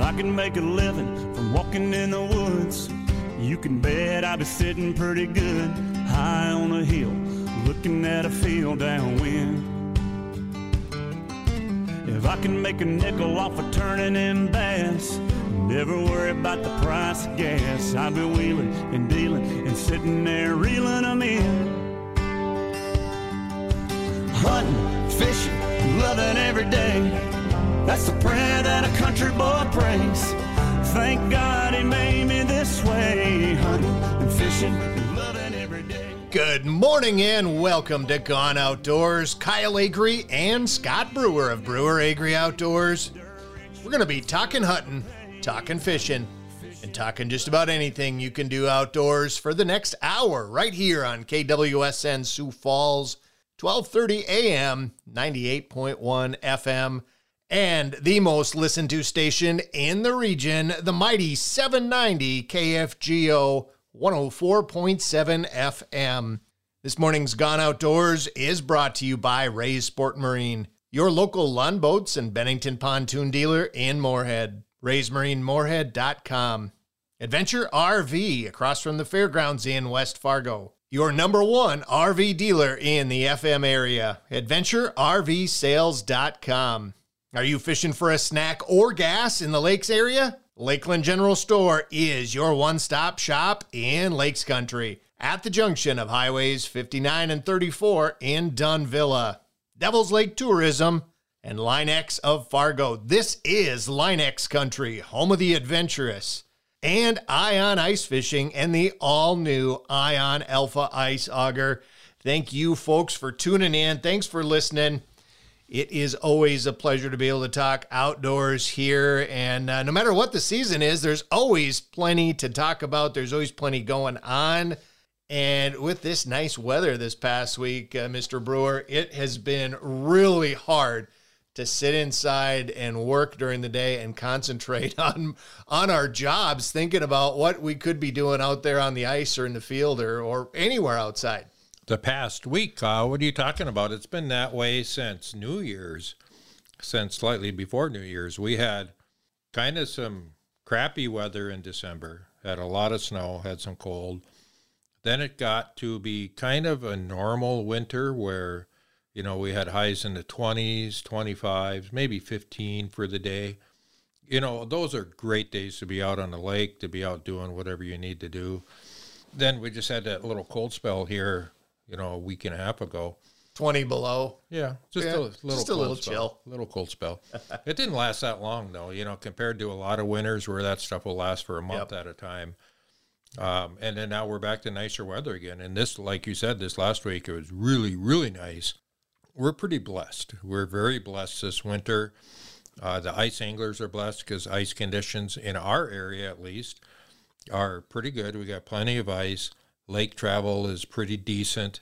I can make a living from walking in the woods, you can bet I'll be sitting pretty good high on a hill, looking at a field downwind. If I can make a nickel off of turning in bass, never worry about the price of gas. I'll be wheeling and dealing and sitting there reeling them in. Hunting, fishing, loving every day. That's the prayer that a country boy prays. Thank God he made me this way. Hunting and fishing and loving every day. Good morning and welcome to Gone Outdoors. Kyle Agri and Scott Brewer of Brewer Agri Outdoors. We're going to be talking hunting, talking fishing, and talking just about anything you can do outdoors for the next hour right here on KWSN Sioux Falls, 12:30 a.m., 98.1 FM, and the most listened to station in the region, the mighty 790 KFGO 104.7 FM. This morning's Gone Outdoors is brought to you by Ray's Sport Marine, your local Lund boats and Bennington pontoon dealer in Moorhead. RaysMarineMoorhead.com. Adventure RV across from the fairgrounds in West Fargo. Your number one RV dealer in the FM area. AdventureRVSales.com. Are you fishing for a snack or gas in the lakes area? Lakeland General Store is your one stop shop in Lakes Country at the junction of Highways 59 and 34 in Dunvilla. Devil's Lake Tourism and Line X of Fargo. This is Line X Country, home of the adventurous. And Ion Ice Fishing and the all new Ion Alpha Ice Auger. Thank you, folks, for tuning in. Thanks for listening. It is always a pleasure to be able to talk outdoors here. And uh, no matter what the season is, there's always plenty to talk about. There's always plenty going on. And with this nice weather this past week, uh, Mr. Brewer, it has been really hard to sit inside and work during the day and concentrate on on our jobs, thinking about what we could be doing out there on the ice or in the field or, or anywhere outside the past week. Uh, what are you talking about? It's been that way since New Year's, since slightly before New Year's. We had kind of some crappy weather in December, had a lot of snow, had some cold. Then it got to be kind of a normal winter where, you know, we had highs in the 20s, 25s, maybe 15 for the day. You know, those are great days to be out on the lake, to be out doing whatever you need to do. Then we just had that little cold spell here you know, a week and a half ago. 20 below. Yeah, just Yeah, a little, just a little spell, chill. little cold spell. it didn't last that long though, you know, compared to a lot of winters where that stuff will last for a month Yep. at a time. Um, and then now we're back to nicer weather again. And this, like you said, this last week it was really, really nice. We're pretty blessed. We're very blessed this winter. Uh, the ice anglers are blessed because ice conditions in our area, at least, are pretty good. We got plenty of ice. Lake travel is pretty decent,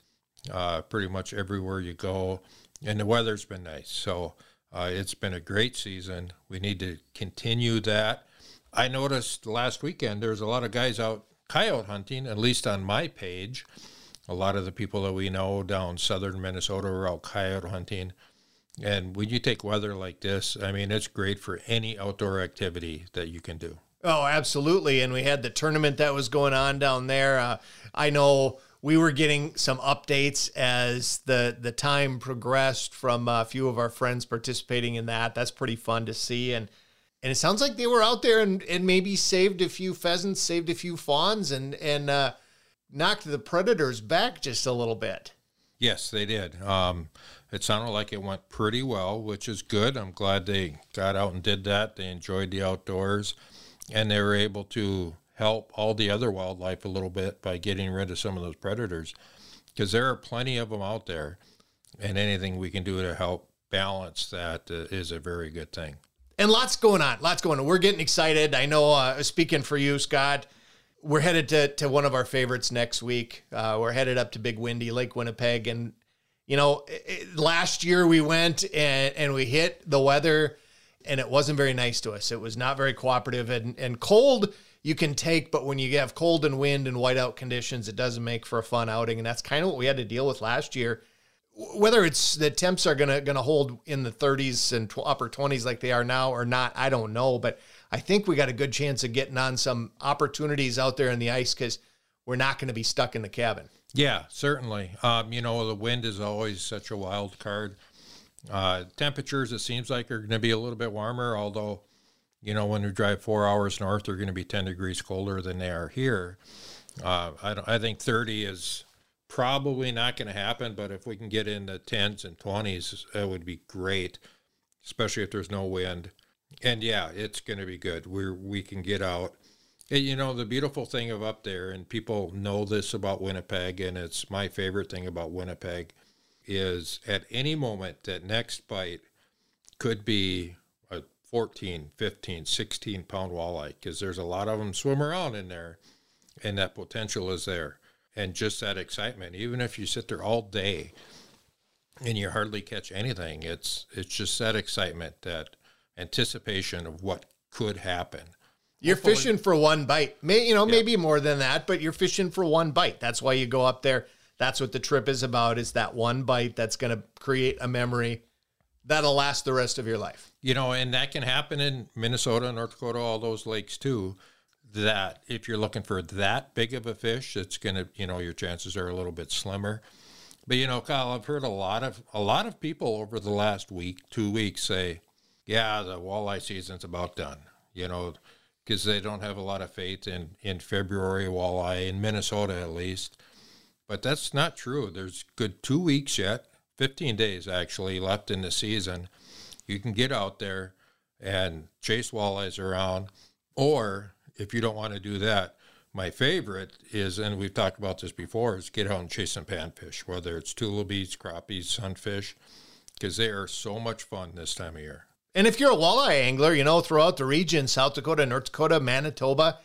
uh, pretty much everywhere you go, and the weather's been nice. So uh, it's been a great season. We need to continue that. I noticed last weekend there's a lot of guys out coyote hunting, at least on my page. A lot of the people that we know down southern Minnesota are out coyote hunting. And when you take weather like this, I mean, it's great for any outdoor activity that you can do. Oh, absolutely. And we had the tournament that was going on down there. Uh, I know we were getting some updates as the the time progressed from a few of our friends participating in that. That's pretty fun to see. And and it sounds like they were out there and, and maybe saved a few pheasants, saved a few fawns, and and uh, knocked the predators back just a little bit. Yes, they did. Um, it sounded like it went pretty well, which is good. I'm glad they got out and did that. They enjoyed the outdoors, and they were able to help all the other wildlife a little bit by getting rid of some of those predators, because there are plenty of them out there, and anything we can do to help balance that uh, is a very good thing. and lots going on lots going on. We're getting excited. I know uh, speaking for you scott we're headed to, to one of our favorites next week. Uh, we're headed up to big windy lake winnipeg and you know i- i- last year we went and, and we hit the weather and it wasn't very nice to us it was not very cooperative and, and cold you can take but when you have cold and wind and whiteout conditions it doesn't make for a fun outing and that's kind of what we had to deal with last year whether it's the temps are gonna gonna hold in the 30s and tw- upper 20s like they are now or not, I don't know. But I think we got a good chance of getting on some opportunities out there in the ice because we're not going to be stuck in the cabin. Yeah, certainly. Um, you know, the wind is always such a wild card. Uh, temperatures, it seems like, are going to be a little bit warmer, although, you know, when we drive four hours north, they're going to be 10 degrees colder than they are here. Uh, I, I think 30 is probably not going to happen, but if we can get in the 10s and 20s, that would be great, especially if there's no wind. And yeah, it's going to be good. We we can get out. You know, the beautiful thing of up there, and people know this about Winnipeg, and it's my favorite thing about Winnipeg, is at any moment that next bite could be a 14, 15, 16 pound walleye because there's a lot of them swim around in there and that potential is there. And just that excitement, even if you sit there all day and you hardly catch anything, it's it's just that excitement, that anticipation of what could happen. You're Hopefully. fishing for one bite. May you know, yeah. maybe more than that, but you're fishing for one bite. That's why you go up there. That's what the trip is about, is that one bite that's gonna create a memory that'll last the rest of your life. You know, and that can happen in Minnesota, North Dakota, all those lakes too that if you're looking for that big of a fish, it's going to, you know, your chances are a little bit slimmer. But you know, Kyle, I've heard a lot of a lot of people over the last week, two weeks, say, "Yeah, the walleye season's about done." You know, because they don't have a lot of faith in in February walleye in Minnesota at least. But that's not true. There's good two weeks yet, 15 days actually left in the season. You can get out there and chase walleyes around, or if you don't want to do that, my favorite is, and we've talked about this before, is get out and chase some panfish, whether it's tullibees, crappies, sunfish, because they are so much fun this time of year. And if you're a walleye angler, you know, throughout the region, South Dakota, North Dakota, Manitoba,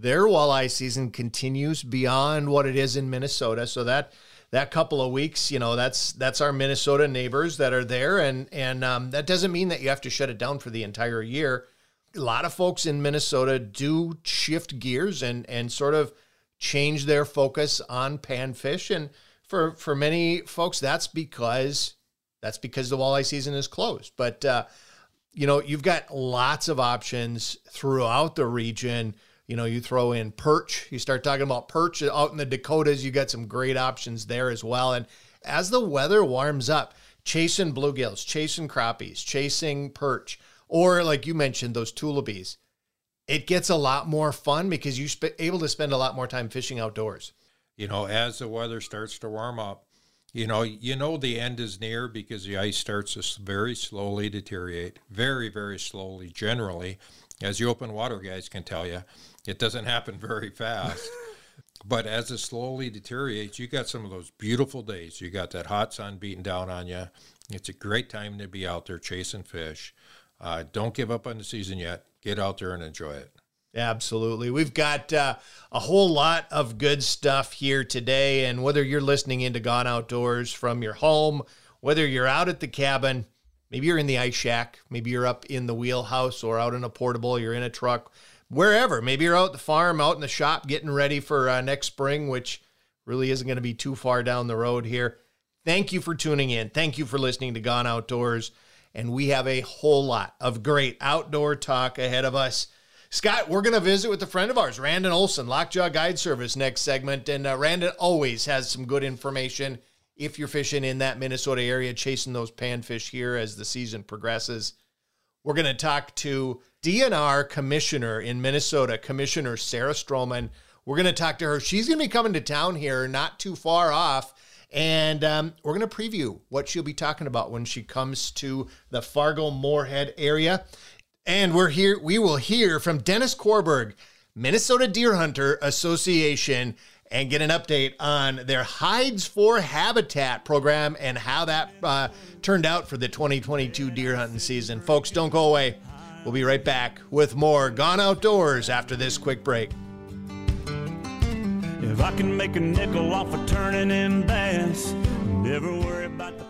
their walleye season continues beyond what it is in Minnesota. So that that couple of weeks, you know, that's that's our Minnesota neighbors that are there, and and um, that doesn't mean that you have to shut it down for the entire year. A lot of folks in Minnesota do shift gears and and sort of change their focus on panfish. And for for many folks that's because that's because the walleye season is closed. But uh, you know you've got lots of options throughout the region you know you throw in perch you start talking about perch out in the dakotas you got some great options there as well and as the weather warms up chasing bluegills chasing crappies chasing perch or like you mentioned, those tullibees, it gets a lot more fun because you're sp- able to spend a lot more time fishing outdoors. You know, as the weather starts to warm up, you know, you know the end is near because the ice starts to very slowly deteriorate, very, very slowly. Generally, as you open water guys can tell you, it doesn't happen very fast. but as it slowly deteriorates, you got some of those beautiful days. You got that hot sun beating down on you. It's a great time to be out there chasing fish. Uh, don't give up on the season yet. Get out there and enjoy it. Absolutely. We've got uh, a whole lot of good stuff here today. And whether you're listening into Gone Outdoors from your home, whether you're out at the cabin, maybe you're in the ice shack, maybe you're up in the wheelhouse or out in a portable, you're in a truck, wherever. Maybe you're out the farm, out in the shop, getting ready for uh, next spring, which really isn't going to be too far down the road here. Thank you for tuning in. Thank you for listening to Gone Outdoors and we have a whole lot of great outdoor talk ahead of us. Scott, we're going to visit with a friend of ours, Randon Olson, Lockjaw Guide Service, next segment. And uh, Randon always has some good information if you're fishing in that Minnesota area, chasing those panfish here as the season progresses. We're going to talk to DNR Commissioner in Minnesota, Commissioner Sarah Strommen. We're going to talk to her. She's going to be coming to town here, not too far off and um, we're going to preview what she'll be talking about when she comes to the Fargo Moorhead area. And we're here, we will hear from Dennis Korberg, Minnesota Deer Hunter Association, and get an update on their Hides for Habitat program and how that uh, turned out for the 2022 deer hunting season. Folks, don't go away. We'll be right back with more Gone Outdoors after this quick break. If I can make a nickel off of turning in bass, never worry about the